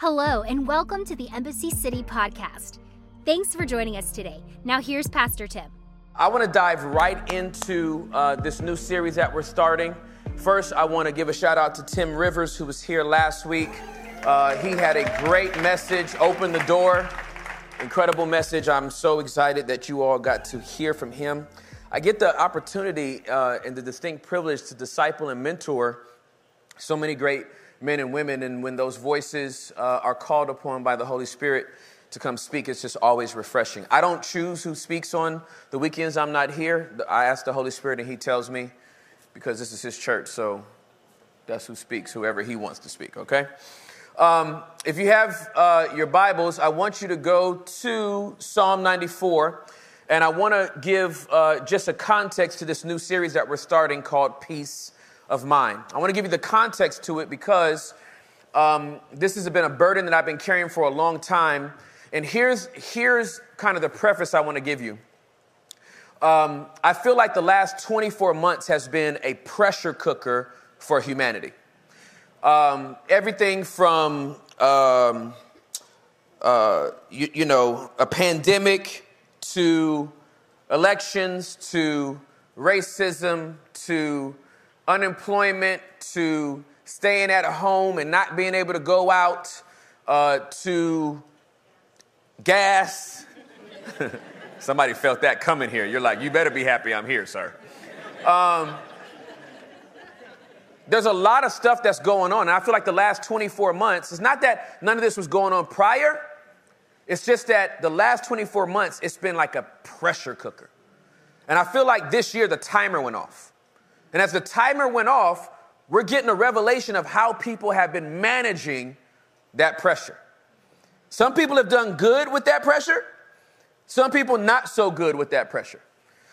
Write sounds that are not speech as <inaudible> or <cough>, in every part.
Hello, and welcome to the Embassy City podcast. Thanks for joining us today. Now, here's Pastor Tim. I want to dive right into uh, this new series that we're starting. First, I want to give a shout out to Tim Rivers, who was here last week. Uh, he had a great message, opened the door. Incredible message. I'm so excited that you all got to hear from him. I get the opportunity uh, and the distinct privilege to disciple and mentor so many great men and women. And when those voices uh, are called upon by the Holy Spirit to come speak, it's just always refreshing. I don't choose who speaks on the weekends I'm not here. I ask the Holy Spirit, and He tells me because this is His church. So that's who speaks, whoever He wants to speak, okay? Um, if you have uh, your Bibles, I want you to go to Psalm 94. And I want to give uh, just a context to this new series that we're starting called Peace of mine. I want to give you the context to it because um, this has been a burden that I've been carrying for a long time. And here's, here's kind of the preface I want to give you. Um, I feel like the last 24 months has been a pressure cooker for humanity. Um, everything from, um, uh, you, you know, a pandemic to elections to racism to unemployment to staying at a home and not being able to go out uh, to gas. <laughs> Somebody felt that coming here. You're like, you better be happy I'm here, sir. Um, there's a lot of stuff that's going on. And I feel like the last 24 months, it's not that none of this was going on prior, it's just that the last 24 months, it's been like a pressure cooker. And I feel like this year the timer went off. And as the timer went off, we're getting a revelation of how people have been managing that pressure. Some people have done good with that pressure, some people not so good with that pressure.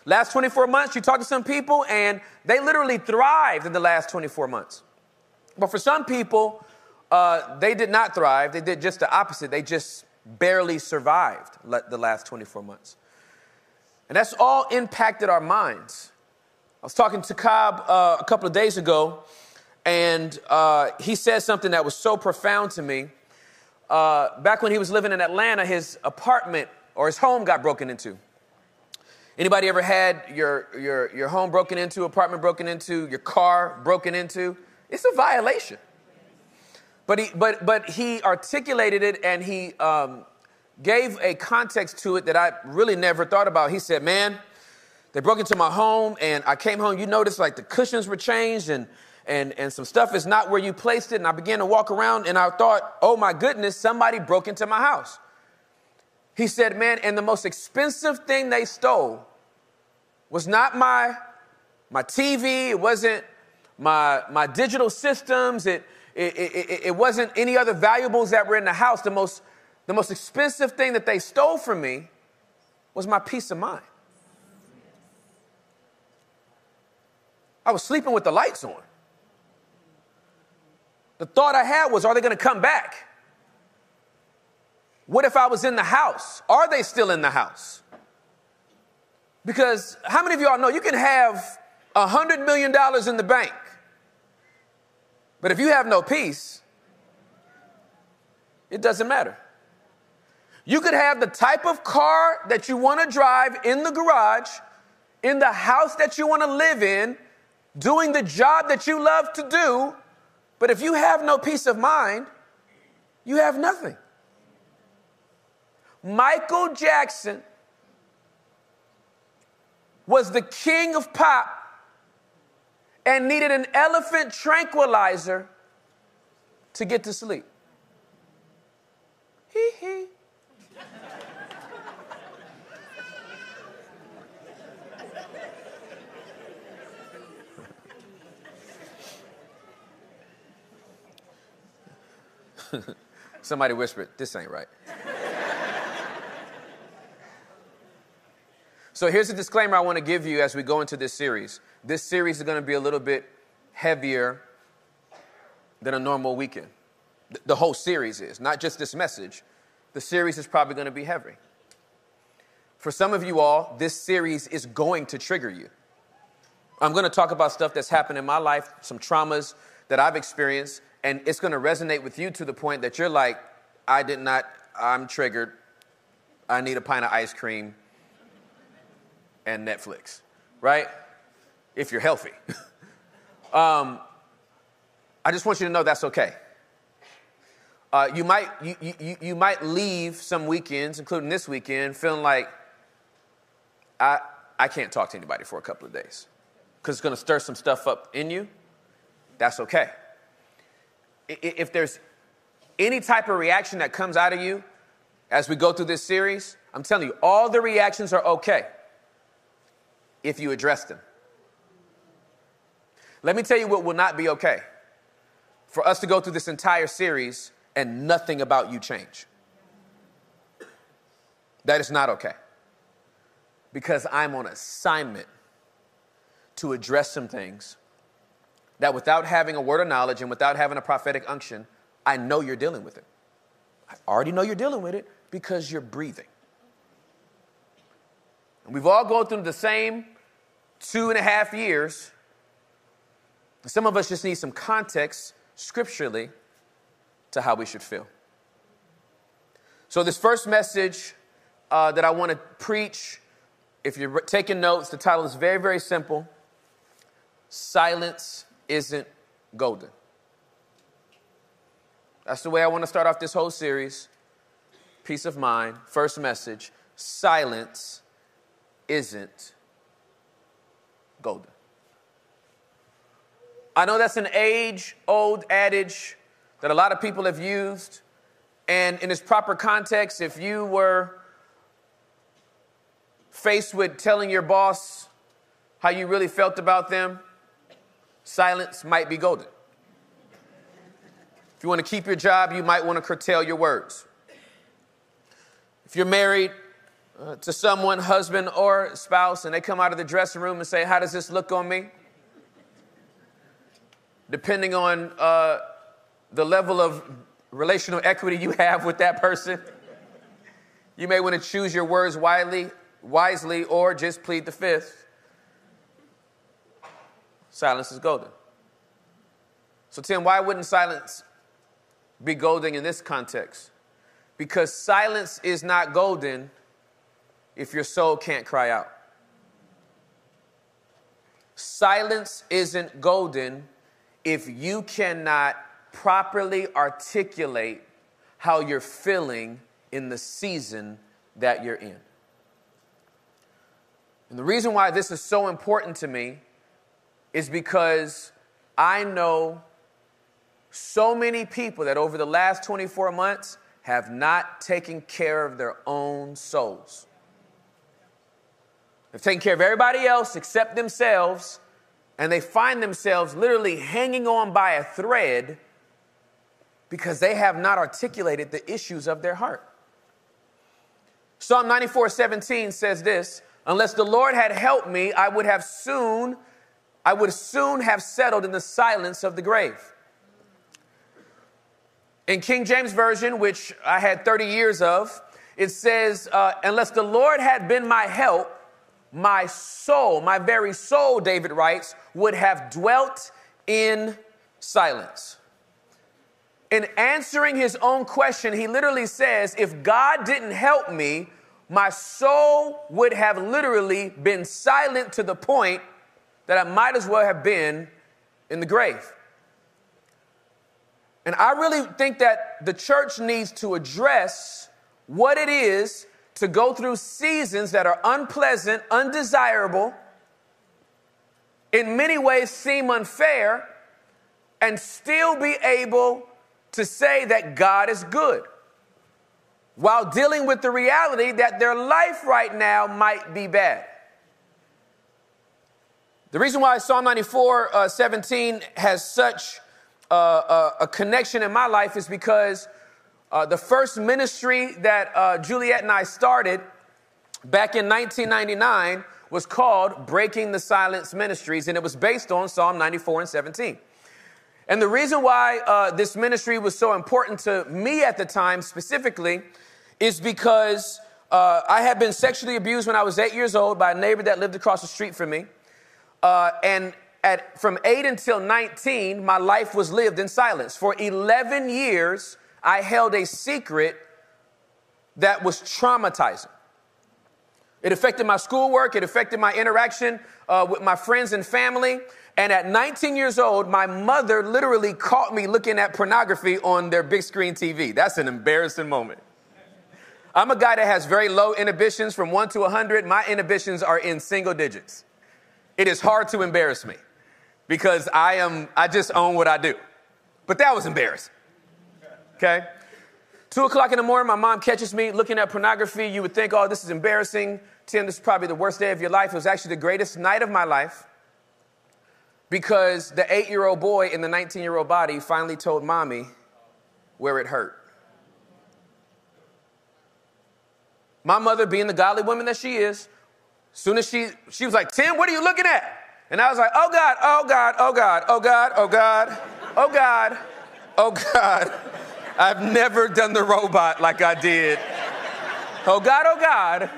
Last 24 months, you talk to some people and they literally thrived in the last 24 months. But for some people, uh, they did not thrive. They did just the opposite. They just barely survived the last 24 months. And that's all impacted our minds. I was talking to Cobb uh, a couple of days ago, and uh, he said something that was so profound to me. Uh, back when he was living in Atlanta, his apartment or his home got broken into. Anybody ever had your, your, your home broken into, apartment broken into, your car broken into? It's a violation. But he, but, but he articulated it and he um, gave a context to it that I really never thought about. He said, Man, they broke into my home and I came home. You notice like the cushions were changed and, and, and some stuff is not where you placed it. And I began to walk around and I thought, oh my goodness, somebody broke into my house. He said, Man, and the most expensive thing they stole was not my, my TV, it wasn't my, my digital systems, it, it, it, it, wasn't any other valuables that were in the house. The most, the most expensive thing that they stole from me was my peace of mind. I was sleeping with the lights on. The thought I had was, are they going to come back? What if I was in the house? Are they still in the house? Because how many of y'all know you can have a $100 million in the bank, but if you have no peace, it doesn't matter. You could have the type of car that you want to drive in the garage, in the house that you want to live in, doing the job that you love to do, but if you have no peace of mind, you have nothing. Michael Jackson was the king of pop and needed an elephant tranquilizer to get to sleep. Hee hee. <laughs> Somebody whispered, This ain't right. So here's a disclaimer I want to give you as we go into this series. This series is going to be a little bit heavier than a normal weekend. The whole series is, not just this message. The series is probably going to be heavy. For some of you all, this series is going to trigger you. I'm going to talk about stuff that's happened in my life, some traumas that I've experienced, and it's going to resonate with you to the point that you're like, I did not, I'm triggered. I need a pint of ice cream and Netflix, right? If you're healthy. <laughs> um, I just want you to know that's okay. Uh, you, might, you, you, you might leave some weekends, including this weekend, feeling like I, I can't talk to anybody for a couple of days because it's going to stir some stuff up in you. That's okay. If there's any type of reaction that comes out of you as we go through this series, I'm telling you, all the reactions are okay if you address them. Let me tell you what will not be okay for us to go through this entire series and nothing about you change. That is not okay. Because I'm on assignment to address some things that without having a word of knowledge and without having a prophetic unction, I know you're dealing with it. I already know you're dealing with it because you're breathing. And we've all gone through the same two and a half years. Some of us just need some context scripturally to how we should feel. So, this first message uh, that I want to preach, if you're taking notes, the title is very, very simple Silence isn't golden. That's the way I want to start off this whole series. Peace of mind. First message silence isn't golden. I know that's an age old adage that a lot of people have used. And in its proper context, if you were faced with telling your boss how you really felt about them, silence might be golden. If you want to keep your job, you might want to curtail your words. If you're married uh, to someone, husband or spouse, and they come out of the dressing room and say, How does this look on me? Depending on uh, the level of relational equity you have with that person, you may want to choose your words wisely, wisely or just plead the fifth. Silence is golden. So, Tim, why wouldn't silence be golden in this context? Because silence is not golden if your soul can't cry out. Silence isn't golden if you cannot properly articulate how you're feeling in the season that you're in. And the reason why this is so important to me is because I know so many people that over the last 24 months have not taken care of their own souls. They've taken care of everybody else except themselves, and they find themselves literally hanging on by a thread because they have not articulated the issues of their heart. Psalm 94 17 says this Unless the Lord had helped me, I would have soon, I would soon have settled in the silence of the grave. In King James Version, which I had 30 years of, it says, uh, Unless the Lord had been my help, my soul, my very soul, David writes, would have dwelt in silence. In answering his own question, he literally says, If God didn't help me, my soul would have literally been silent to the point that I might as well have been in the grave. And I really think that the church needs to address what it is to go through seasons that are unpleasant, undesirable, in many ways seem unfair, and still be able to say that God is good while dealing with the reality that their life right now might be bad. The reason why Psalm 94 uh, 17 has such uh, uh, a connection in my life is because uh, the first ministry that uh, Juliet and I started back in 1999 was called Breaking the Silence Ministries, and it was based on Psalm 94 and 17. And the reason why uh, this ministry was so important to me at the time specifically is because I had been sexually abused when I was eight years old by a neighbor that lived across the street from me. Uh, and at, from eight until 19, my life was lived in silence. For 11 years, I held a secret that was traumatizing. It affected my schoolwork, it affected my interaction uh, with my friends and family. And at 19 years old, my mother literally caught me looking at pornography on their big screen TV. That's an embarrassing moment. I'm a guy that has very low inhibitions from 1 to 100. My inhibitions are in single digits. It is hard to embarrass me because I am I just own what I do. But that was embarrassing. Okay? Two o'clock in the morning, my mom catches me looking at pornography. You would think, oh, this is embarrassing. Tim, this is probably the worst day of your life. It was actually the greatest night of my life because the eight year old boy in the 19 year old body finally told mommy where it hurt. My mother, being the godly woman that she is, soon as she, she was like, Tim, what are you looking at? And I was like, oh God, oh God, oh God, oh God, oh God, oh God, oh God. I've never done the robot like I did. Oh God, oh God.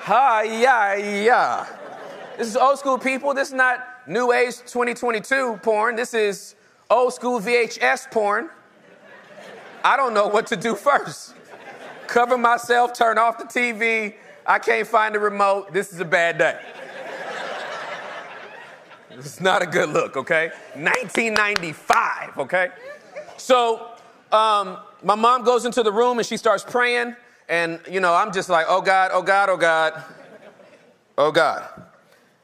Hi, yeah, yeah. This is old school people. This is not new age 2022 porn. This is old school VHS porn. I don't know what to do first. Cover myself, turn off the TV. I can't find the remote. This is a bad day. <laughs> It's not a good look, okay? 1995, okay? So um, my mom goes into the room and she starts praying. And, you know, I'm just like, oh God, oh God, oh God, oh God.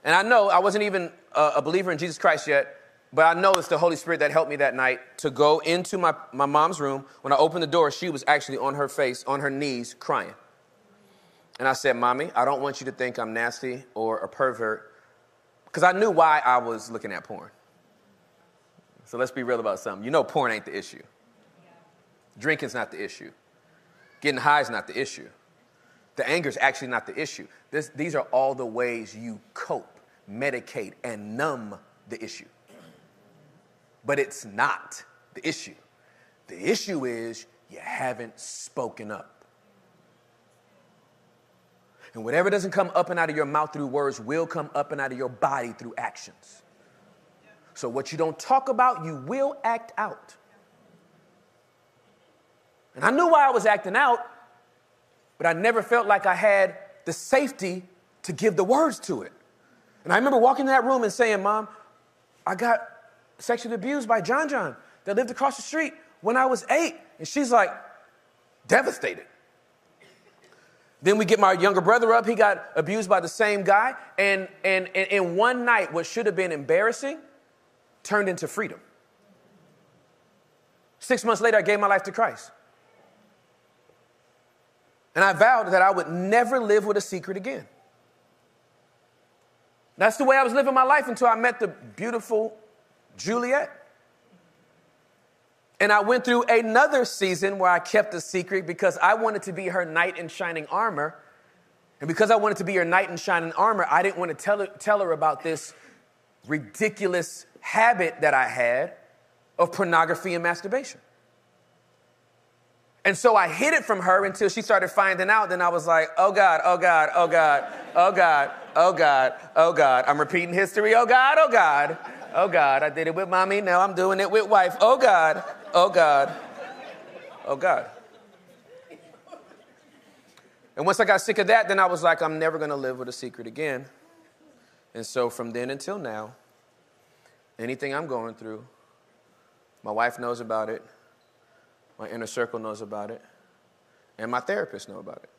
And I know I wasn't even a, a believer in Jesus Christ yet, but I know it's the Holy Spirit that helped me that night to go into my, my mom's room. When I opened the door, she was actually on her face, on her knees, crying. And I said, Mommy, I don't want you to think I'm nasty or a pervert because I knew why I was looking at porn. So let's be real about something. You know, porn ain't the issue. Drinking's not the issue. Getting high is not the issue. The anger is actually not the issue. This, these are all the ways you cope, medicate, and numb the issue. But it's not the issue. The issue is you haven't spoken up. And whatever doesn't come up and out of your mouth through words will come up and out of your body through actions. So, what you don't talk about, you will act out. And I knew why I was acting out, but I never felt like I had the safety to give the words to it. And I remember walking in that room and saying, Mom, I got sexually abused by John John that lived across the street when I was eight. And she's like, devastated. Then we get my younger brother up. He got abused by the same guy. And, and, and in one night, what should have been embarrassing turned into freedom. Six months later, I gave my life to Christ. And I vowed that I would never live with a secret again. That's the way I was living my life until I met the beautiful Juliet. And I went through another season where I kept a secret because I wanted to be her knight in shining armor. And because I wanted to be her knight in shining armor, I didn't want to tell her, tell her about this ridiculous habit that I had of pornography and masturbation. And so I hid it from her until she started finding out. Then I was like, oh God, oh God, oh God, oh God, oh God, oh God. I'm repeating history. Oh God, oh God, oh God. I did it with mommy. Now I'm doing it with wife. Oh God, Oh God. Oh God. And once I got sick of that, then I was like, I'm never going to live with a secret again. And so from then until now, anything I'm going through, my wife knows about it, my inner circle knows about it, and my therapist know about it.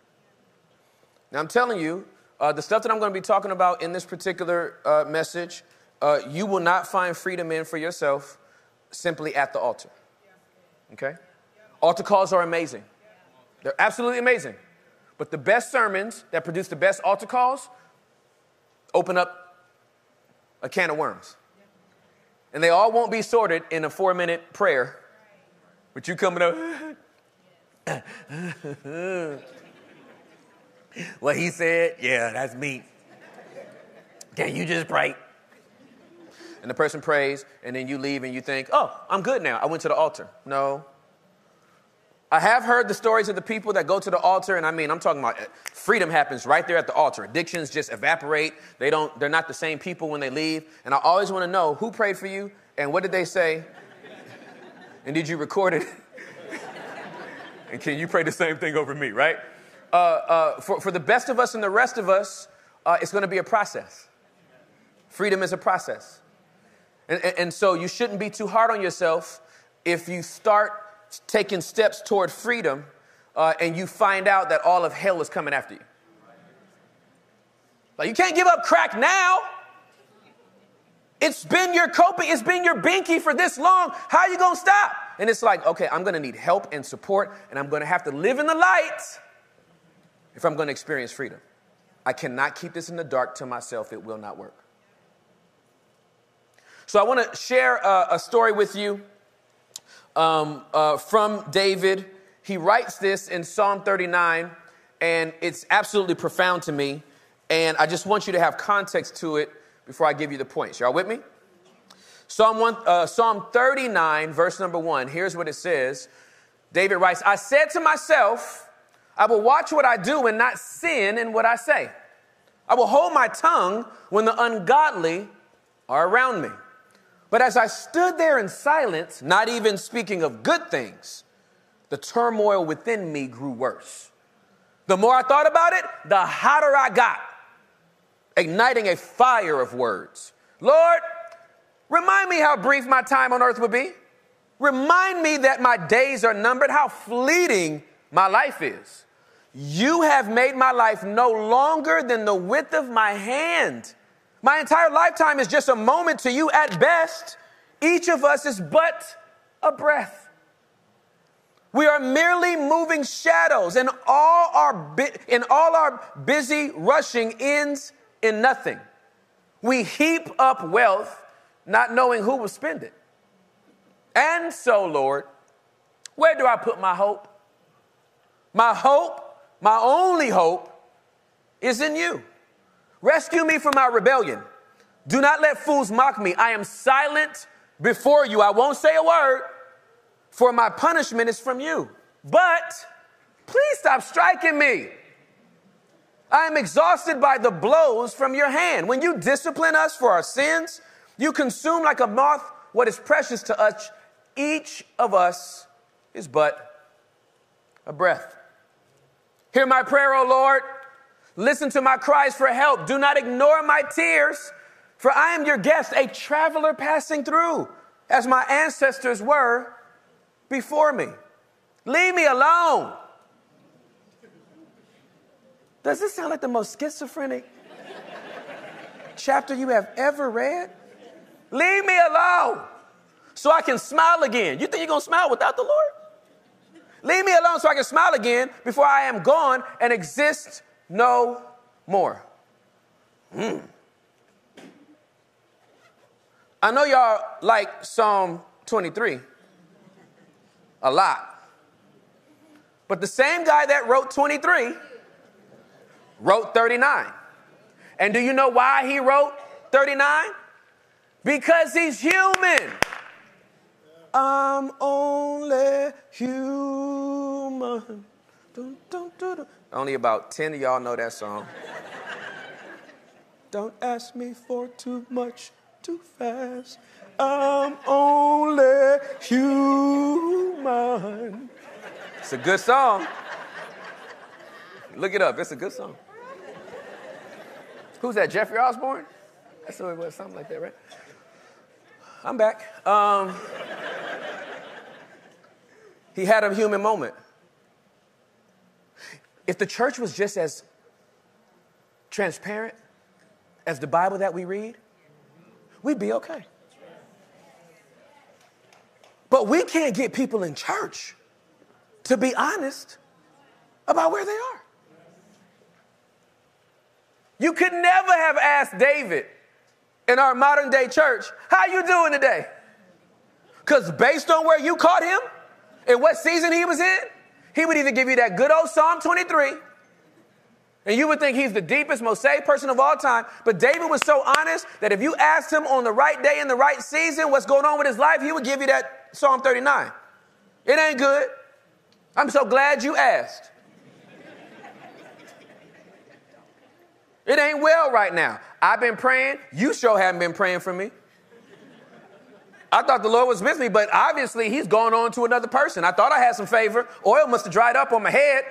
Now I'm telling you, uh, the stuff that I'm going to be talking about in this particular uh, message, uh, you will not find freedom in for yourself simply at the altar. Okay? Altar calls are amazing. They're absolutely amazing. But the best sermons that produce the best altar calls open up a can of worms. And they all won't be sorted in a four minute prayer. But you coming up. what he said, yeah, that's me. Can you just pray? and the person prays, and then you leave and you think, oh, I'm good now. I went to the altar. No. I have heard the stories of the people that go to the altar, and I mean, I'm talking about uh, freedom happens right there at the altar. Addictions just evaporate. They don't, they're not the same people when they leave. And I always want to know who prayed for you and what did they say And did you record it? <laughs> and can you pray the same thing over me, right? Uh, uh, for, for the best of us and the rest of us, uh, it's going to be a process. Freedom is a process. And, and, and so you shouldn't be too hard on yourself if you start taking steps toward freedom uh, and you find out that all of hell is coming after you. Like, you can't give up crack now. It's been your coping, it's been your binky for this long. How are you gonna stop? And it's like, okay, I'm gonna need help and support, and I'm gonna have to live in the light if I'm gonna experience freedom. I cannot keep this in the dark to myself, it will not work. So I wanna share a, a story with you um, uh, from David. He writes this in Psalm 39, and it's absolutely profound to me. And I just want you to have context to it before I give you the points. Y'all with me? Psalm, one, uh, Psalm 39, verse number one. Here's what it says David writes, I said to myself, I will watch what I do and not sin in what I say. I will hold my tongue when the ungodly are around me. But as I stood there in silence, not even speaking of good things, the turmoil within me grew worse. The more I thought about it, the hotter I got igniting a fire of words. Lord, remind me how brief my time on earth would be. Remind me that my days are numbered, how fleeting my life is. You have made my life no longer than the width of my hand. My entire lifetime is just a moment to you at best. Each of us is but a breath. We are merely moving shadows, and all our, bi- and all our busy rushing ends in nothing. We heap up wealth not knowing who will spend it. And so, Lord, where do I put my hope? My hope, my only hope, is in you. Rescue me from my rebellion. Do not let fools mock me. I am silent before you. I won't say a word, for my punishment is from you. But please stop striking me. I am exhausted by the blows from your hand. When you discipline us for our sins, you consume like a moth what is precious to us. Each of us is but a breath. Hear my prayer, O Lord. Listen to my cries for help. Do not ignore my tears, for I am your guest, a traveler passing through, as my ancestors were before me. Leave me alone. Does this sound like the most schizophrenic chapter you have ever read? Leave me alone so I can smile again. You think you're going to smile without the Lord? Leave me alone so I can smile again before I am gone and exist no more. Mm. I know y'all like Psalm 23 a lot. But the same guy that wrote 23 wrote 39. And do you know why he wrote 39? Because he's human. I'm only human. Dun, dun, dun, Only about 10 of y'all know that song. <laughs> Don't ask me for too much too fast. I'm only human. It's a good song. Look it up. It's a good song. Who's that? Jeffrey Osborne? That's who it was. Something like that, right? I'm back. Um, he had a human moment. If the church was just as transparent as the Bible that we read, we'd be okay. But we can't get people in church to be honest about where they are. You could never have asked David in our modern day church, how you doing today? Because based on where you caught him and what season he was in, he would either give you that good old Psalm 23, and you would think he's the deepest, most saved person of all time. But David was so honest that if you asked him on the right day in the right season what's going on with his life, he would give you that Psalm 39. It ain't good. I'm so glad you asked. It ain't well right now. I've been praying. You sure haven't been praying for me. I thought the Lord was with me, but obviously he's gone on to another person. I thought I had some favor. Oil must have dried up on my head.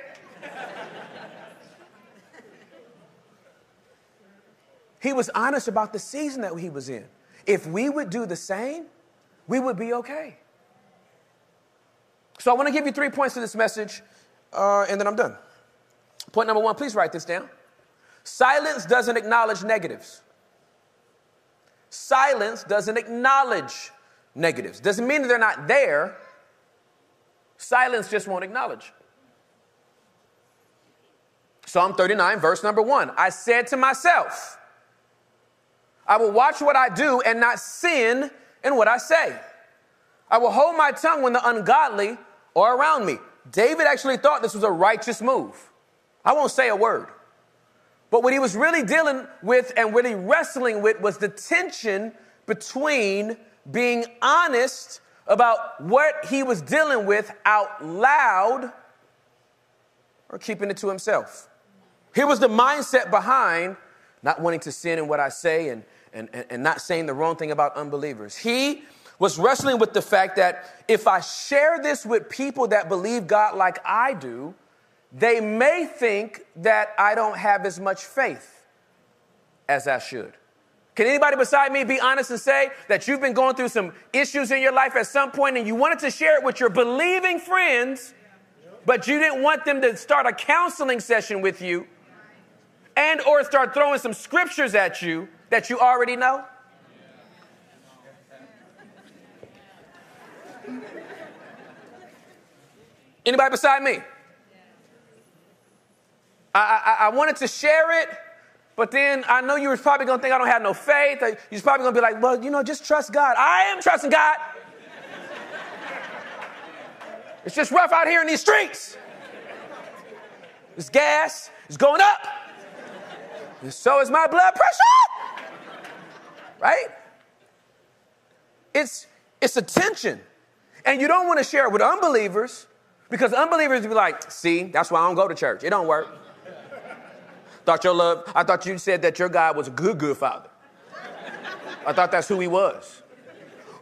he was honest about the season that he was in. If we would do the same, we would be okay. So I want to give you three points to this message, uh, and then I'm done. Point number one, please write this down. Silence doesn't acknowledge negatives. Silence doesn't acknowledge negatives. Doesn't mean they're not there. Silence just won't acknowledge. Psalm 39, verse number one I said to myself, I will watch what I do and not sin in what I say. I will hold my tongue when the ungodly are around me. David actually thought this was a righteous move. I won't say a word. But what he was really dealing with and really wrestling with was the tension between being honest about what he was dealing with out loud or keeping it to himself. Here was the mindset behind not wanting to sin in what I say and, and, and not saying the wrong thing about unbelievers. He was wrestling with the fact that if I share this with people that believe God like I do, they may think that I don't have as much faith as I should. Can anybody beside me be honest and say that you've been going through some issues in your life at some point and you wanted to share it with your believing friends, but you didn't want them to start a counseling session with you and or start throwing some scriptures at you that you already know? Anybody beside me? I, I, I wanted to share it, but then I know you were probably going to think I don't have no faith. You're probably going to be like, well, you know, just trust God. I am trusting God. it's just rough out here in these streets. This gas is going up. And so is my blood pressure. Right? It's it's a tension. And you don't want to share it with unbelievers because unbelievers be like, see, that's why I don't go to church. It don't work. Thought your love, I thought you said that your God was a good, good father. I thought that's who he was.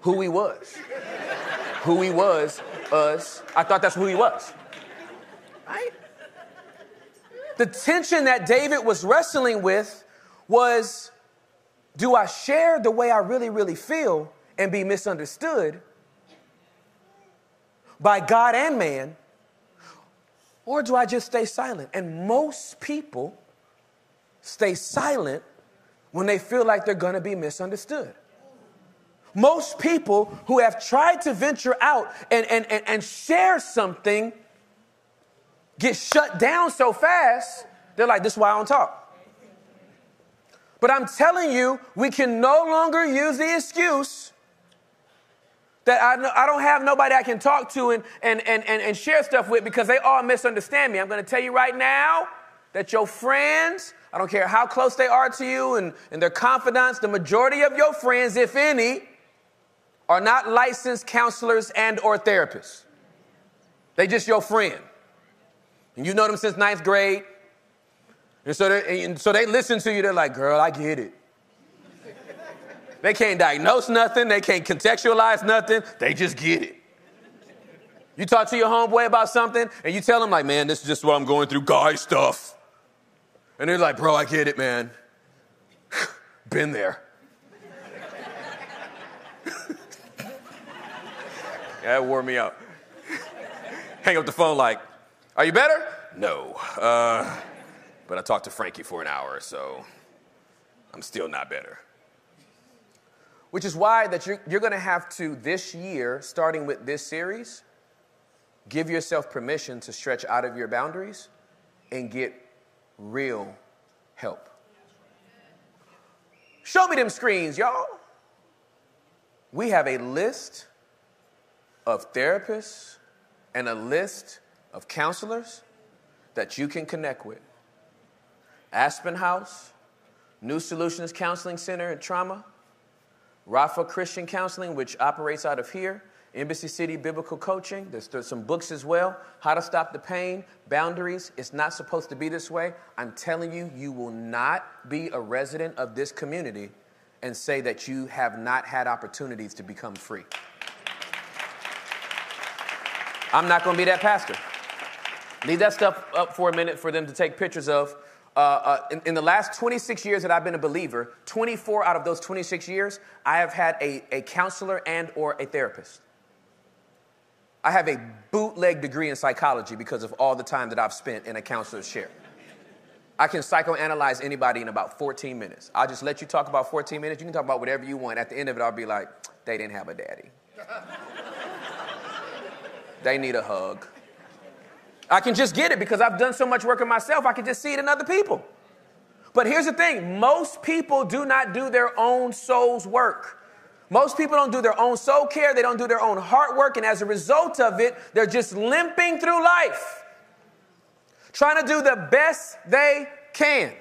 Who he was. Who he was, us. I thought that's who he was. Right? The tension that David was wrestling with was do I share the way I really, really feel and be misunderstood by God and man? Or do I just stay silent? And most people stay silent when they feel like they're going to be misunderstood. Most people who have tried to venture out and, and, and, and, share something get shut down so fast, they're like, this is why I don't talk. But I'm telling you, we can no longer use the excuse that I, I don't have nobody I can talk to and, and, and, and, and share stuff with because they all misunderstand me. I'm going to tell you right now that your friends I don't care how close they are to you and, and their confidants, the majority of your friends, if any, are not licensed counselors and or therapists. They just your friend. And you know them since ninth grade. And so, they, and so they listen to you, they're like, girl, I get it. they can't diagnose nothing, they can't contextualize nothing, they just get it. You talk to your homeboy about something and you tell him, like, man, this is just what I'm going through, guy stuff. And they're like, bro, I get it, man. <sighs> Been there. <laughs> that wore me out. <laughs> Hang up the phone like, are you better? No. Uh, but I talked to Frankie for an hour, so I'm still not better. Which is why that you're, you're going to have to this year, starting with this series, give yourself permission to stretch out of your boundaries and get real help. Show me them screens, y'all. We have a list of therapists and a list of counselors that you can connect with. Aspen House, New Solutions Counseling Center and Trauma, Rapha Christian Counseling, which operates out of here, Embassy City Biblical Coaching. There's, there's, some books as well. How to Stop the Pain, Boundaries. It's not supposed to be this way. I'm telling you, you will not be a resident of this community and say that you have not had opportunities to become free. I'm not going to be that pastor. Leave that stuff up for a minute for them to take pictures of. Uh, uh, in, in, the last 26 years that I've been a believer, 24 out of those 26 years, I have had a, a counselor and or a therapist. I have a bootleg degree in psychology because of all the time that I've spent in a counselor's chair. I can psychoanalyze anybody in about 14 minutes. I'll just let you talk about 14 minutes. You can talk about whatever you want. At the end of it, I'll be like, they didn't have a daddy. <laughs> they need a hug. I can just get it because I've done so much work on myself, I can just see it in other people. But here's the thing most people do not do their own soul's work. Most people don't do their own soul care, they don't do their own heart work, and as a result of it, they're just limping through life, trying to do the best they can.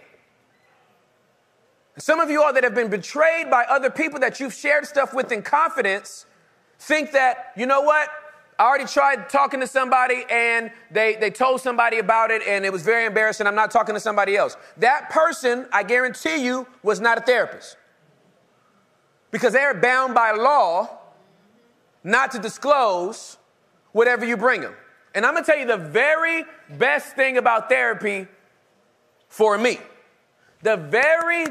Some of you all that have been betrayed by other people that you've shared stuff with in confidence think that, you know what? I already tried talking to somebody and they, they told somebody about it and it was very embarrassing. I'm not talking to somebody else. That person, I guarantee you, was not a therapist because they're bound by law not to disclose whatever you bring them. And I'm gonna tell you the very best thing about therapy for me. The very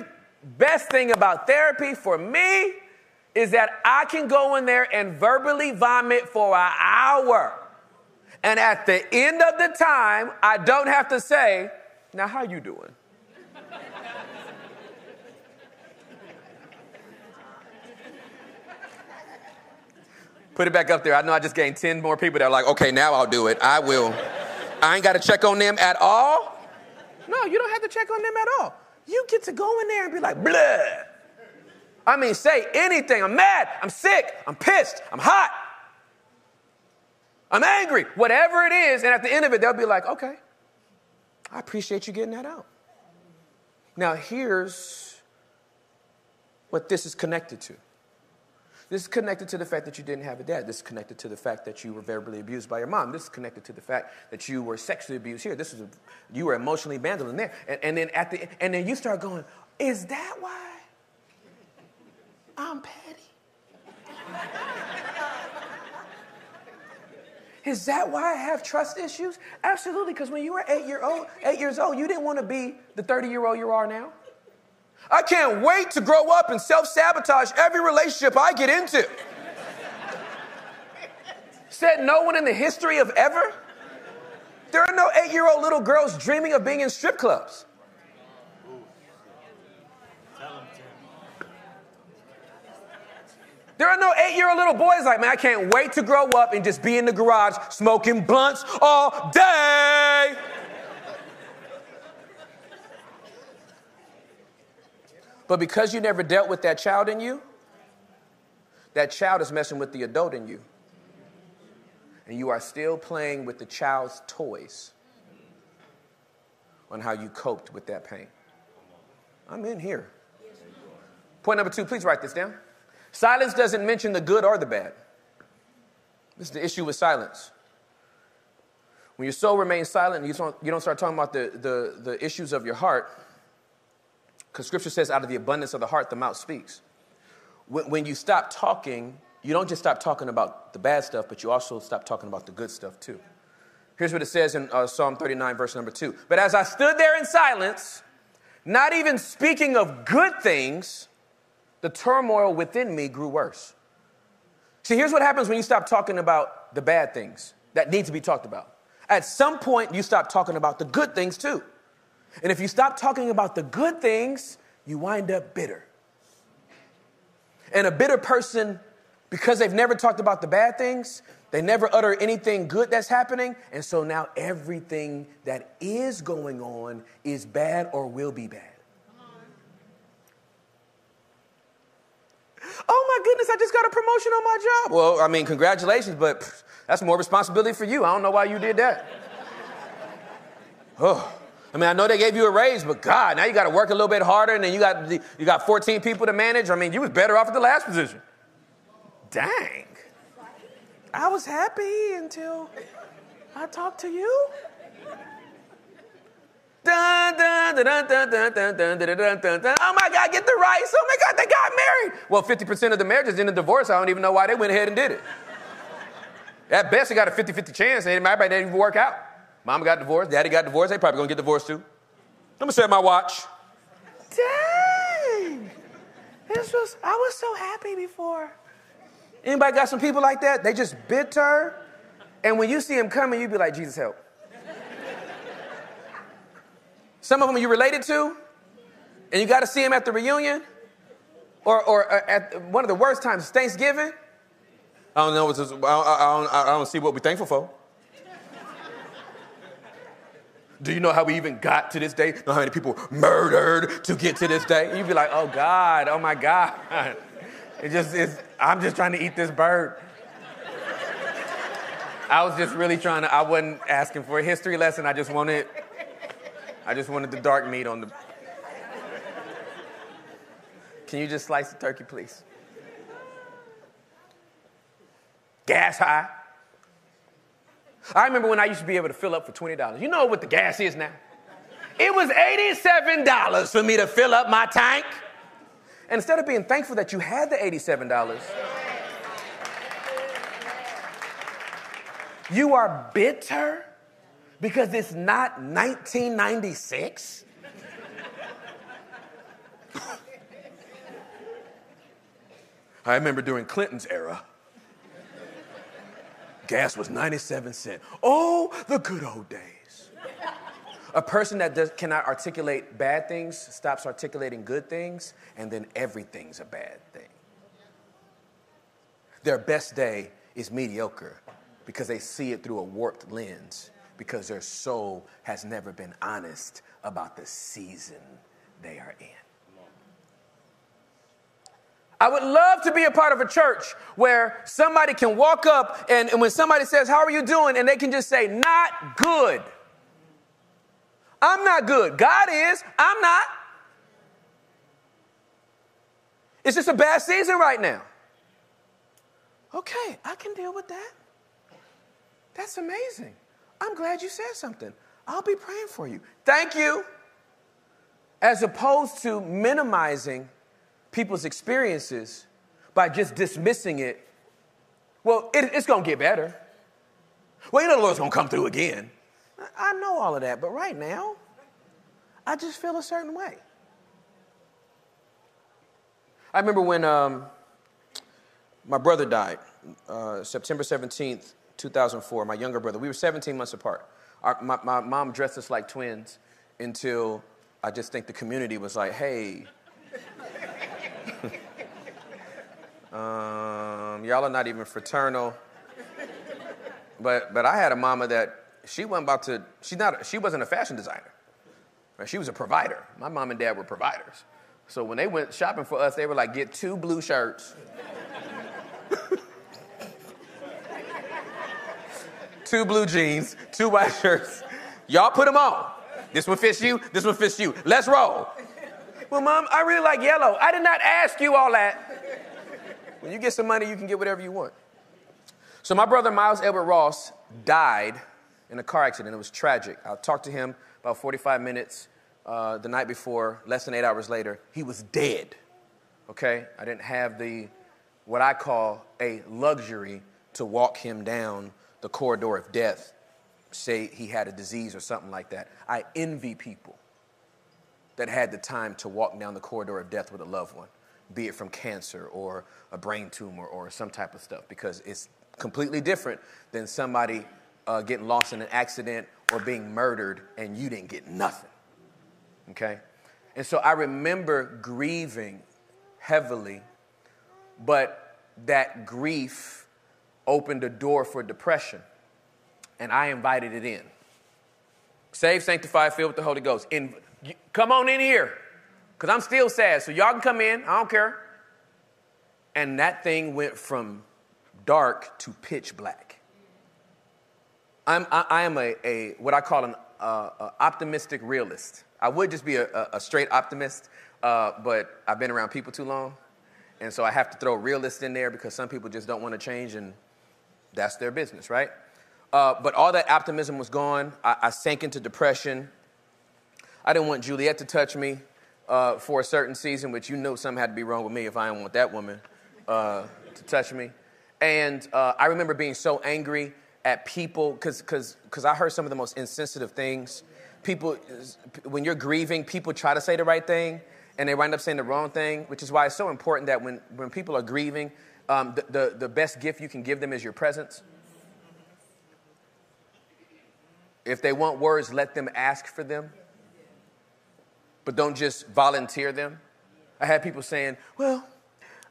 best thing about therapy for me is that I can go in there and verbally vomit for an hour. And at the end of the time, I don't have to say, now how you doing? Put it back up there. I know I just gained 10 more people that are like, okay, now I'll do it. I will. I ain't got to check on them at all. No, you don't have to check on them at all. You get to go in there and be like, blah. I mean, say anything. I'm mad. I'm sick. I'm pissed. I'm hot. I'm angry. Whatever it is. And at the end of it, they'll be like, okay, I appreciate you getting that out. Now, here's what this is connected to. This is connected to the fact that you didn't have a dad. This is connected to the fact that you were verbally abused by your mom. This is connected to the fact that you were sexually abused here. This is a, you were emotionally abandoned there. And, and then at the and then you start going, is that why I'm petty? Is that why I have trust issues? Absolutely, because when you were eight year old, eight years old, you didn't want to be the 30 year old you are now. I can't wait to grow up and self sabotage every relationship I get into. Said no one in the history of ever. There are no eight year old little girls dreaming of being in strip clubs. There are no eight year old little boys like, man, I can't wait to grow up and just be in the garage smoking blunts all day. But because you never dealt with that child in you, that child is messing with the adult in you. And you are still playing with the child's toys on how you coped with that pain. I'm in here. Point number two, please write this down. Silence doesn't mention the good or the bad. This is the issue with silence. When your soul remains silent and you don't, start talking about the, the, the issues of your heart, because scripture says, out of the abundance of the heart, the mouth speaks. When, you stop talking, you don't just stop talking about the bad stuff, but you also stop talking about the good stuff too. Here's what it says in uh, Psalm 39, verse number two. But as I stood there in silence, not even speaking of good things, the turmoil within me grew worse. See, here's what happens when you stop talking about the bad things that need to be talked about. At some point, you stop talking about the good things too. And if you stop talking about the good things, you wind up bitter. And a bitter person, because they've never talked about the bad things, they never utter anything good that's happening. And so now everything that is going on is bad or will be bad. Oh my goodness, I just got a promotion on my job. Well, I mean, congratulations, but that's more responsibility for you. I don't know why you did that. <laughs> Oh. I mean, I know they gave you a raise, but God, now you got to work a little bit harder, and then you got you got 14 people to manage. I mean, you was better off at the last position. Dang. I was happy until I talked to you. Dun, dun, dun, dun, dun, dun, dun, dun, dun, dun, dun. Oh my God, get the rights. Oh my God, they got married. Well, 50% of the marriages in divorce. I don't even know why they went ahead and did it. At best, they got a 50 50 chance. And everybody didn't even work out. Mama got divorced, daddy got divorced. They probably gonna get divorced too. Let me set my watch. Dang. This was, I was so happy before. Anybody got some people like that? They just bitter. And when you see them coming, you be like, Jesus, help. Some of them you related to, and you got to see them at the reunion, or, or uh, at one of the worst times, Thanksgiving. I don't know. I, don't, I, don't, I don't see what we're thankful for. Do you know how we even got to this day? Know how many people murdered to get to this day? You'd be like, oh God, oh my God. <laughs> It just is, I'm just trying to eat this bird. I was just really trying to, I wasn't asking for a history lesson. I just wanted, I just wanted the dark meat on the. Can you just slice the turkey, please? Gas high. I remember when I used to be able to fill up for $20. You know what the gas is now? It was $87 for me to fill up my tank. And instead of being thankful that you had the $87, you are bitter because it's not 1996. <laughs> I remember during Clinton's era, gas was 97 cents. Oh, the good old days. A person that does, cannot articulate bad things stops articulating good things, and then everything's a bad thing. Their best day is mediocre because they see it through a warped lens because their soul has never been honest about the season they are in. I would love to be a part of a church where somebody can walk up and, and, when somebody says, How are you doing? and they can just say, Not good. I'm not good. God is. I'm not. It's just a bad season right now. Okay, I can deal with that. That's amazing. I'm glad you said something. I'll be praying for you. Thank you. As opposed to minimizing people's experiences by just dismissing it. Well, it, it's to get better. Well, you know the Lord's to come through again. I know all of that, but right now, I just feel a certain way. I remember when um, my brother died, uh, September 17th, 2004, my younger brother. We were 17 months apart. Our, my, my mom dressed us like twins until I just think the community was like, hey, um, y'all are not even fraternal. But, but I had a mama that she wasn't about to, she's not, she wasn't a fashion designer. Right? She was a provider. My mom and dad were providers. So when they went shopping for us, they were like, get two blue shirts. <laughs> two blue jeans, two white shirts. Y'all put them on. This one fits you, this one fits you. Let's roll. Well, mom, I really like yellow. I did not ask you all that. When you get some money, you can get whatever you want. So my brother Miles Edward Ross died in a car accident. It was tragic. I talked to him about 45 minutes uh, the night before, less than eight hours later. He was dead. Okay? I didn't have the, what I call a luxury to walk him down the corridor of death, say he had a disease or something like that. I envy people that had the time to walk down the corridor of death with a loved one, be it from cancer or a brain tumor or some type of stuff, because it's completely different than somebody uh, getting lost in an accident or being murdered and you didn't get nothing. Okay? And so I remember grieving heavily, but that grief opened a door for depression, and I invited it in. Saved, sanctified, filled with the Holy Ghost. In, come on in here, because I'm still sad. So y'all can come in, I don't care. And that thing went from dark to pitch black. I'm, I, I am a, a, what I call an uh, a optimistic realist. I would just be a, a straight optimist, uh, but I've been around people too long. And so I have to throw realist in there because some people just don't want to change and that's their business, right? Uh, but all that optimism was gone. I, I sank into depression. I didn't want Juliet to touch me uh, for a certain season, which you know something had to be wrong with me if I didn't want that woman uh, to touch me. And uh, I remember being so angry at people because I heard some of the most insensitive things. People, when you're grieving, people try to say the right thing and they wind up saying the wrong thing, which is why it's so important that when, when people are grieving, um, the, the, the best gift you can give them is your presence. If they want words, let them ask for them, but don't just volunteer them. I had people saying, Well,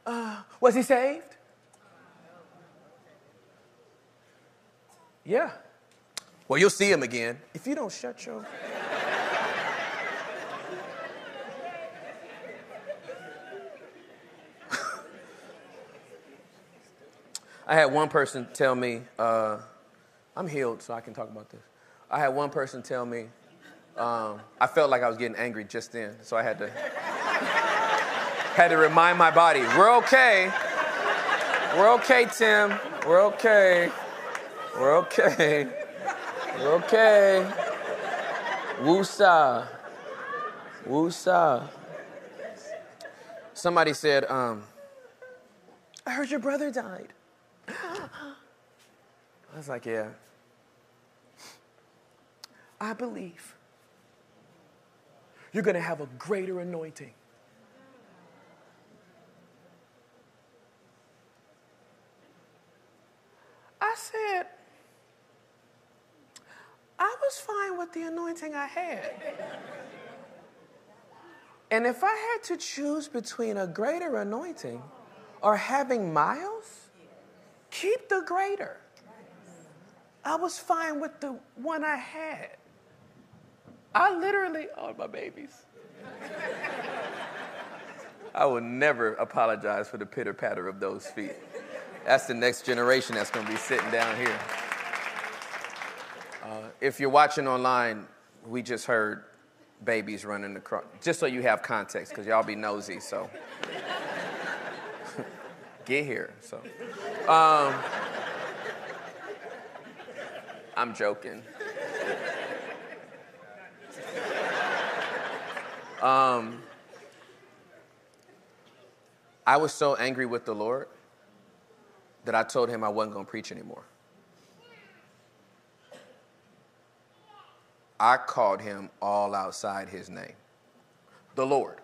uh, was he saved? Yeah. Well, you'll see him again if you don't shut your. <laughs> I had one person tell me, uh, I'm healed, so I can talk about this. I had one person tell me, um, I felt like I was getting angry just then, so I had to had to remind my body, we're okay. We're okay, Tim. We're okay. We're okay. We're okay. Woosa. Woosa. Somebody said, um, I heard your brother died. <gasps> I was like, yeah. I believe you're going to have a greater anointing. I said, I was fine with the anointing I had. And if I had to choose between a greater anointing or having Miles, keep the greater. I was fine with the one I had. I literally, oh, my babies. I will never apologize for the pitter patter of those feet. That's the next generation that's going to be sitting down here. Uh, if you're watching online, we just heard babies running across, just so you have context, because y'all be nosy, so. <laughs> Get here, so. Um, I'm joking. Um, I was so angry with the Lord that I told him I wasn't going to preach anymore. I called him all outside his name the Lord.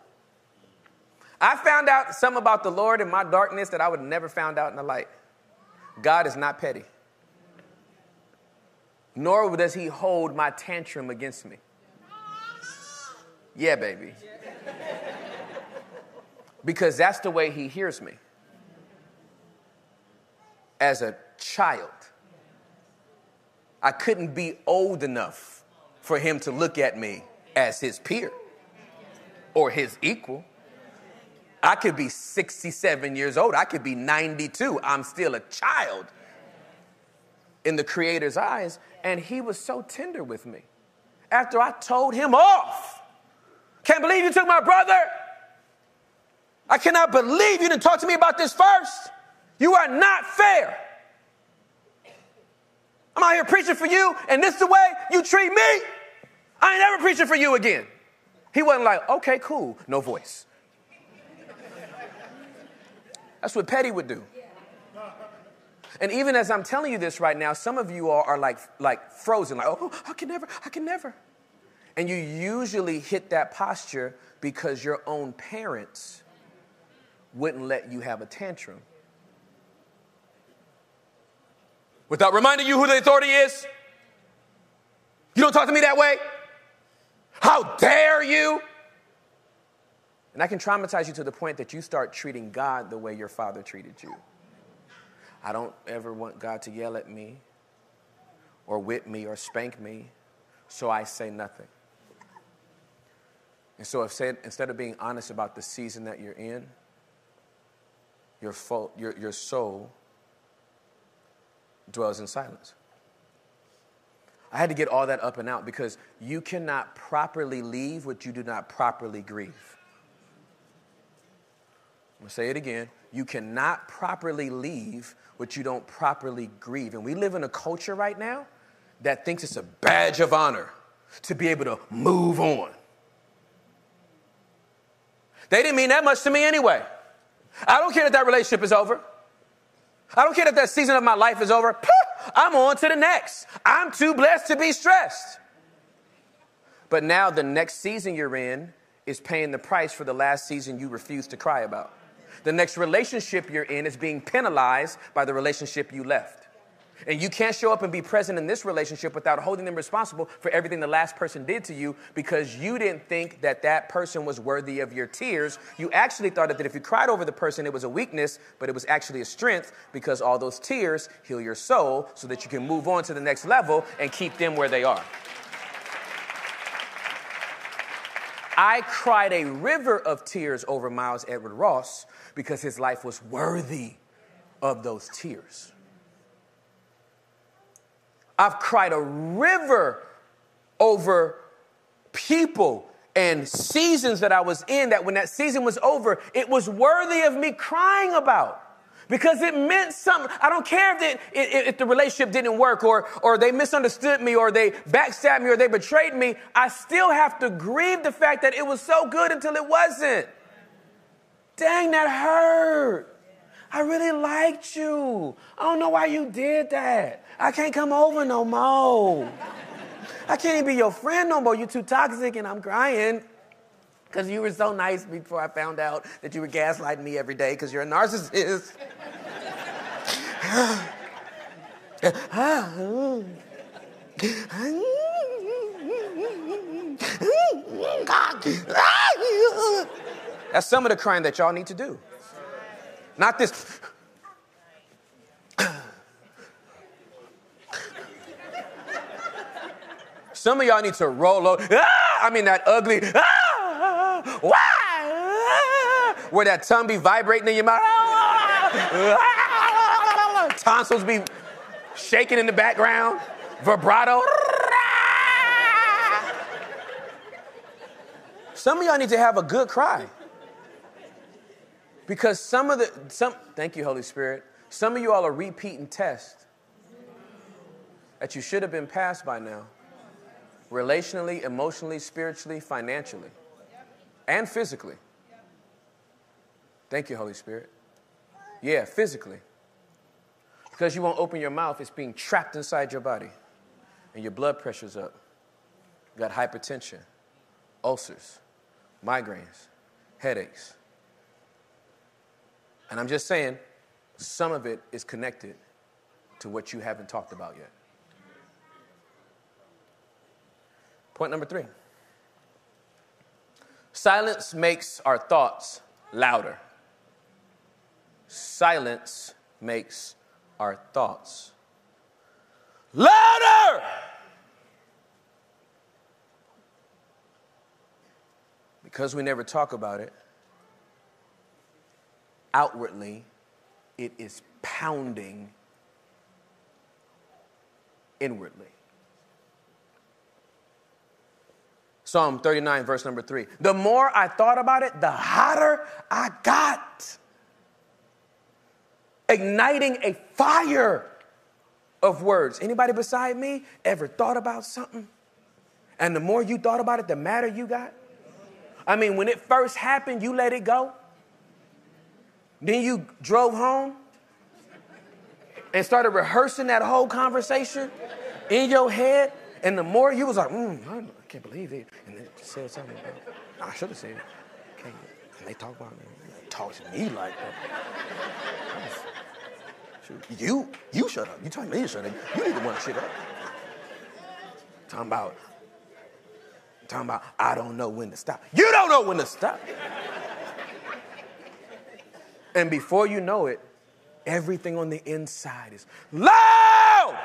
I found out some about the Lord in my darkness that I would never found out in the light. God is not petty, nor does he hold my tantrum against me. Yeah, baby. Because that's the way he hears me. As a child, I couldn't be old enough for him to look at me as his peer or his equal. I could be 67 years old, I could be 92. I'm still a child in the Creator's eyes. And he was so tender with me. After I told him off, can't believe you took my brother. I cannot believe you didn't talk to me about this first. You are not fair. I'm out here preaching for you, and this is the way you treat me. I ain't ever preaching for you again. He wasn't like, okay, cool, no voice. That's what Petty would do. And even as I'm telling you this right now, some of you are, are like, like frozen, like, oh, I can never, I can never. And you usually hit that posture because your own parents wouldn't let you have a tantrum. Without reminding you who the authority is? You don't talk to me that way? How dare you? And I can traumatize you to the point that you start treating God the way your father treated you. I don't ever want God to yell at me or whip me or spank me, so I say nothing. And so, instead of being honest about the season that you're in, your, fo- your, your soul dwells in silence. I had to get all that up and out because you cannot properly leave what you do not properly grieve. I'm gonna say it again. You cannot properly leave what you don't properly grieve. And we live in a culture right now that thinks it's a badge of honor to be able to move on. They didn't mean that much to me anyway. I don't care that that relationship is over. I don't care that that season of my life is over. I'm on to the next. I'm too blessed to be stressed. But now the next season you're in is paying the price for the last season you refused to cry about. The next relationship you're in is being penalized by the relationship you left. And you can't show up and be present in this relationship without holding them responsible for everything the last person did to you because you didn't think that that person was worthy of your tears. You actually thought that if you cried over the person, it was a weakness, but it was actually a strength because all those tears heal your soul so that you can move on to the next level and keep them where they are. I cried a river of tears over Miles Edward Ross because his life was worthy of those tears. I've cried a river over people and seasons that I was in that when that season was over, it was worthy of me crying about because it meant something. I don't care if, it, if the relationship didn't work or, or they misunderstood me or they backstabbed me or they betrayed me. I still have to grieve the fact that it was so good until it wasn't. Dang, that hurt. I really liked you. I don't know why you did that. I can't come over no more. I can't even be your friend no more. You're too toxic and I'm crying. Because you were so nice before I found out that you were gaslighting me every day because you're a narcissist. <laughs> That's some of the crying that y'all need to do. Not this. Some of y'all need to roll over. Ah, I mean, that ugly. Ah, ah, where that tongue be vibrating in your mouth. Ah, tonsils be shaking in the background. Vibrato. Some of y'all need to have a good cry. Because some of the, some, thank you, Holy Spirit. Some of you all are repeating tests that you should have been passed by now. Relationally, emotionally, spiritually, financially, and physically. Thank you, Holy Spirit. Yeah, physically. Because you won't open your mouth, it's being trapped inside your body. And your blood pressure's up. You got hypertension, ulcers, migraines, headaches, and I'm just saying, some of it is connected to what you haven't talked about yet. Point number three silence makes our thoughts louder. Silence makes our thoughts louder. Because we never talk about it, outwardly, it is pounding inwardly. Psalm 39, verse number three. The more I thought about it, the hotter I got. Igniting a fire of words. Anybody beside me ever thought about something? And the more you thought about it, the madder you got? I mean, when it first happened, you let it go. Then you drove home and started rehearsing that whole conversation in your head. And the more you was like, mm, I can't believe it. And they said something about, I should have said it. Okay. And they talk about me. They Talk to me like that. You, you shut up. You telling me to shut up. You need to want to shut up. Talking about, talking about, I don't know when to stop. You don't know when to stop. And before you know it, everything on the inside is loud.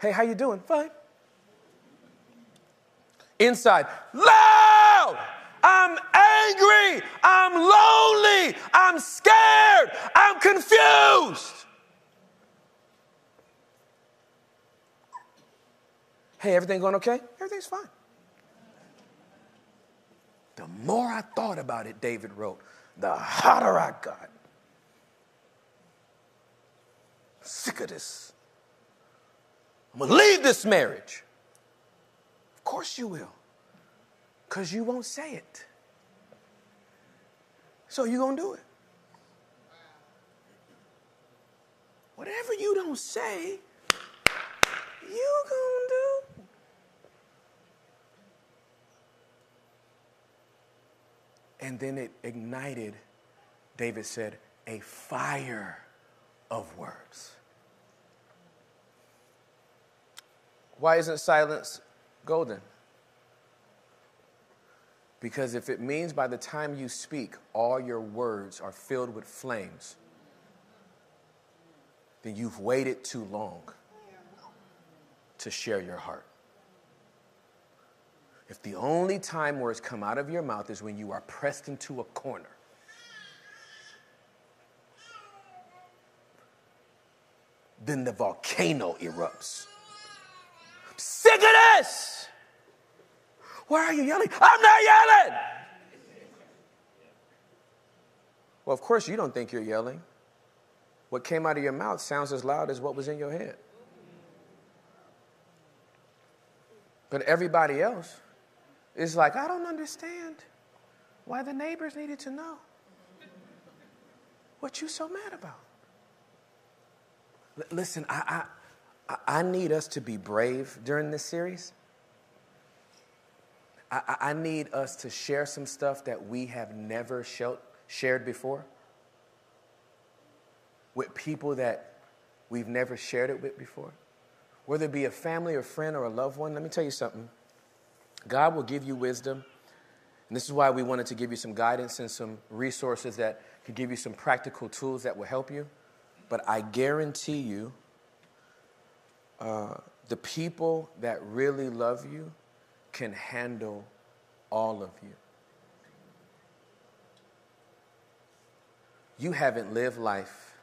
Hey, how you doing? Fine. Inside, loud. I'm angry. I'm lonely. I'm scared. I'm confused. Hey, everything going okay? Everything's fine. The more I thought about it, David wrote, the hotter I got. Sick of this. I'm gonna leave this marriage. Of course you will, because you won't say it. So you're gonna do it. Whatever you don't say, you gonna do. And then it ignited, David said, a fire of words. Why isn't silence golden? Because if it means by the time you speak, all your words are filled with flames, then you've waited too long to share your heart. If the only time words come out of your mouth is when you are pressed into a corner, then the volcano erupts. I'm sick of this! Why are you yelling? I'm not yelling! Well, of course, you don't think you're yelling. What came out of your mouth sounds as loud as what was in your head. But everybody else is like, I don't understand why the neighbors needed to know what you're so mad about. L- listen, I, I, I need us to be brave during this series. I, I need us to share some stuff that we have never shared before with people that we've never shared it with before. Whether it be a family or friend or a loved one, let me tell you something. God will give you wisdom. And this is why we wanted to give you some guidance and some resources that could give you some practical tools that will help you. But I guarantee you, uh, the people that really love you can handle all of you. You haven't lived life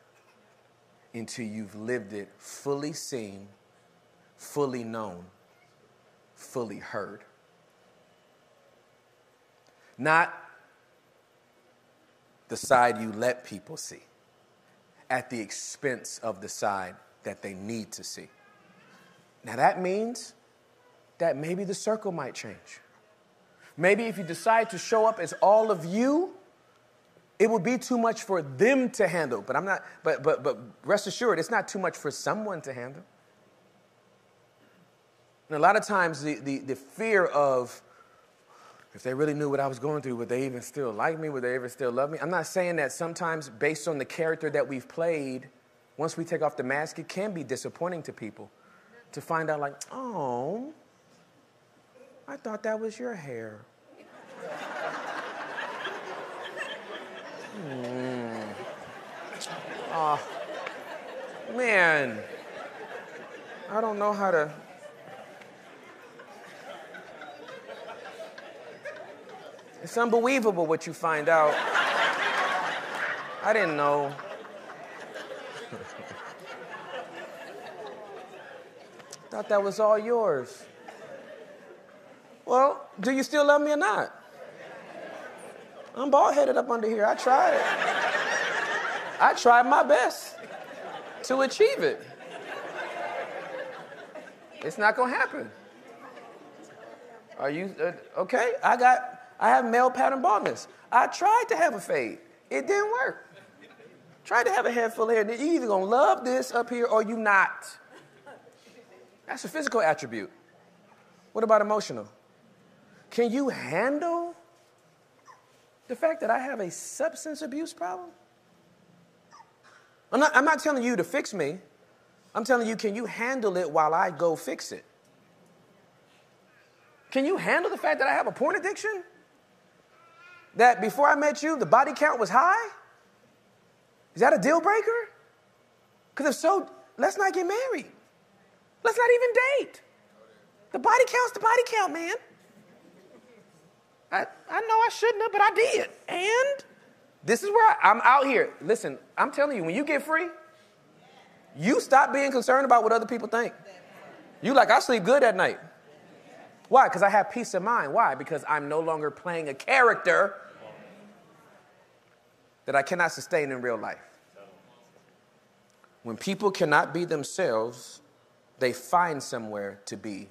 until you've lived it fully seen, fully known, fully heard. Not the side you let people see at the expense of the side that they need to see. Now, that means that maybe the circle might change. Maybe if you decide to show up as all of you, it would be too much for them to handle. But I'm not, but but but rest assured, it's not too much for someone to handle. And a lot of times the, the, the fear of if they really knew what I was going through, would they even still like me? Would they ever still love me? I'm not saying that sometimes, based on the character that we've played, once we take off the mask, it can be disappointing to people to find out, like, oh, I thought that was your hair. mm. Oh, man. I don't know how to It's unbelievable what you find out. I didn't know. Thought that was all yours. Well, do you still love me or not? I'm bald headed up under here. I tried. I tried my best to achieve it. It's not going to happen. Are you uh, okay? I got I have male pattern baldness. I tried to have a fade. It didn't work. Tried to have a head full of hair. You either gonna love this up here or you not. That's a physical attribute. What about emotional? Can you handle the fact that I have a substance abuse problem? I'm not, I'm not telling you to fix me. I'm telling you, can you handle it while I go fix it? Can you handle the fact that I have a porn addiction? That before I met you, the body count was high? Is that a deal breaker? Because if so, let's not get married. Let's not even date. The body count's the body count, man. I, I know I shouldn't have, but I did. And this is where I, I'm out here. Listen, I'm telling you, when you get free, you stop being concerned about what other people think. You like, I sleep good at night. Why? Because I have peace of mind. Why? Because I'm no longer playing a character that I cannot sustain in real life. When people cannot be themselves, they find somewhere to be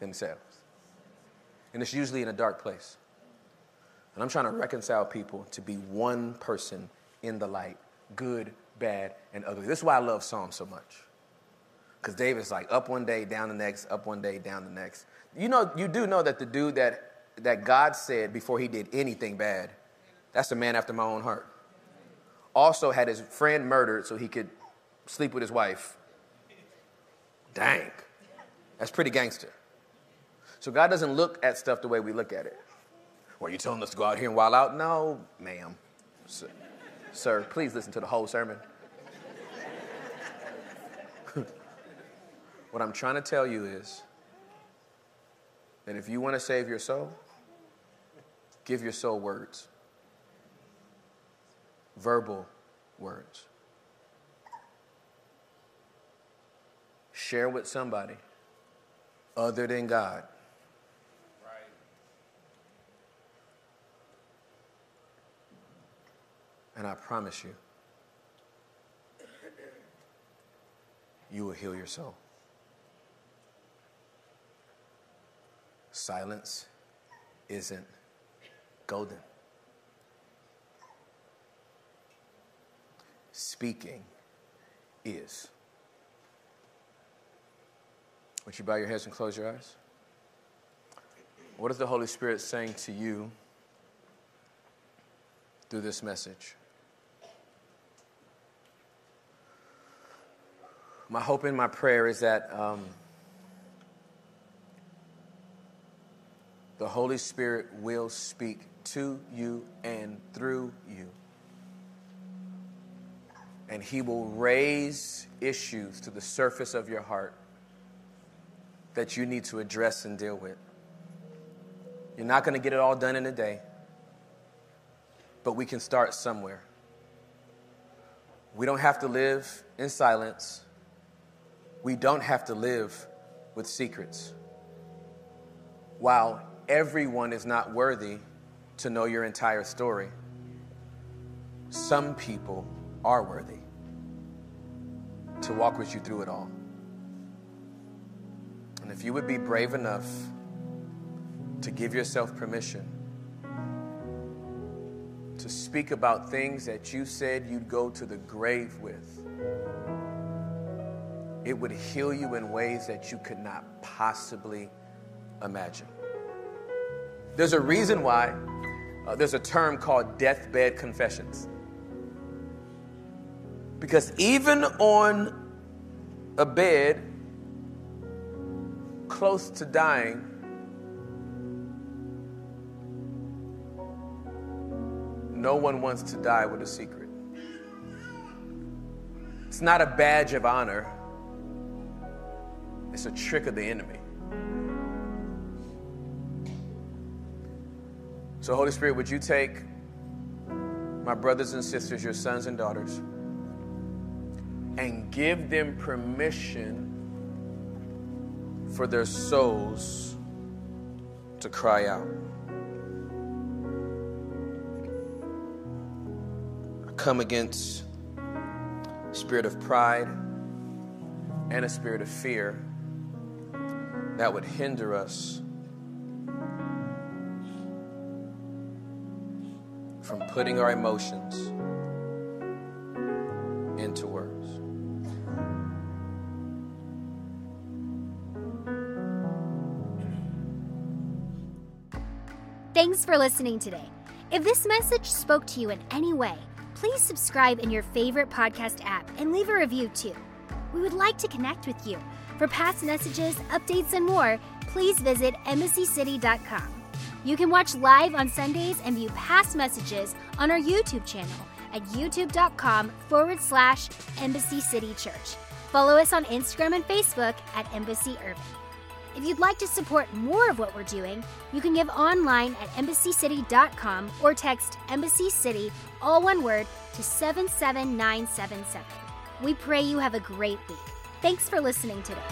themselves. And it's usually in a dark place. And I'm trying to reconcile people to be one person in the light, good, bad, and ugly. This is why I love Psalms so much. Because David's like up one day, down the next, up one day, down the next. You know, you do know that the dude that, that God said before he did anything bad, that's a man after my own heart. Also had his friend murdered so he could sleep with his wife. Dang. That's pretty gangster. So God doesn't look at stuff the way we look at it. Well, you telling us to go out here and wild out? No, ma'am. Sir, sir please listen to the whole sermon. <laughs> what I'm trying to tell you is that if you want to save your soul, give your soul words, verbal words. Share with somebody other than God And I promise you, you will heal your soul. Silence isn't golden. Speaking is. Would you bow your heads and close your eyes? What is the Holy Spirit saying to you through this message? my hope and my prayer is that um, the Holy Spirit will speak to you and through you. And He will raise issues to the surface of your heart that you need to address and deal with. You're not going to get it all done in a day, but we can start somewhere. We don't have to live in silence we don't have to live with secrets. While everyone is not worthy to know your entire story, some people are worthy to walk with you through it all. And if you would be brave enough to give yourself permission to speak about things that you said you'd go to the grave with it would heal you in ways that you could not possibly imagine. There's a reason why uh, there's a term called deathbed confessions. Because even on a bed close to dying, no one wants to die with a secret. It's not a badge of honor it's a trick of the enemy. So, Holy Spirit, would you take my brothers and sisters, your sons and daughters, and give them permission for their souls to cry out? I come against spirit of pride and a spirit of fear that would hinder us from putting our emotions into words. Thanks for listening today. If this message spoke to you in any way, please subscribe in your favorite podcast app and leave a review too. We would like to connect with you. For past messages, updates, and more, please visit embassycity.com. You can watch live on Sundays and view past messages on our YouTube channel at youtube.com forward slash Embassy City Church. Follow us on Instagram and Facebook at Embassy Urban. If you'd like to support more of what we're doing, you can give online at embassycity.com or text Embassy City, all one word, to 77977. We pray you have a great week. Thanks for listening today.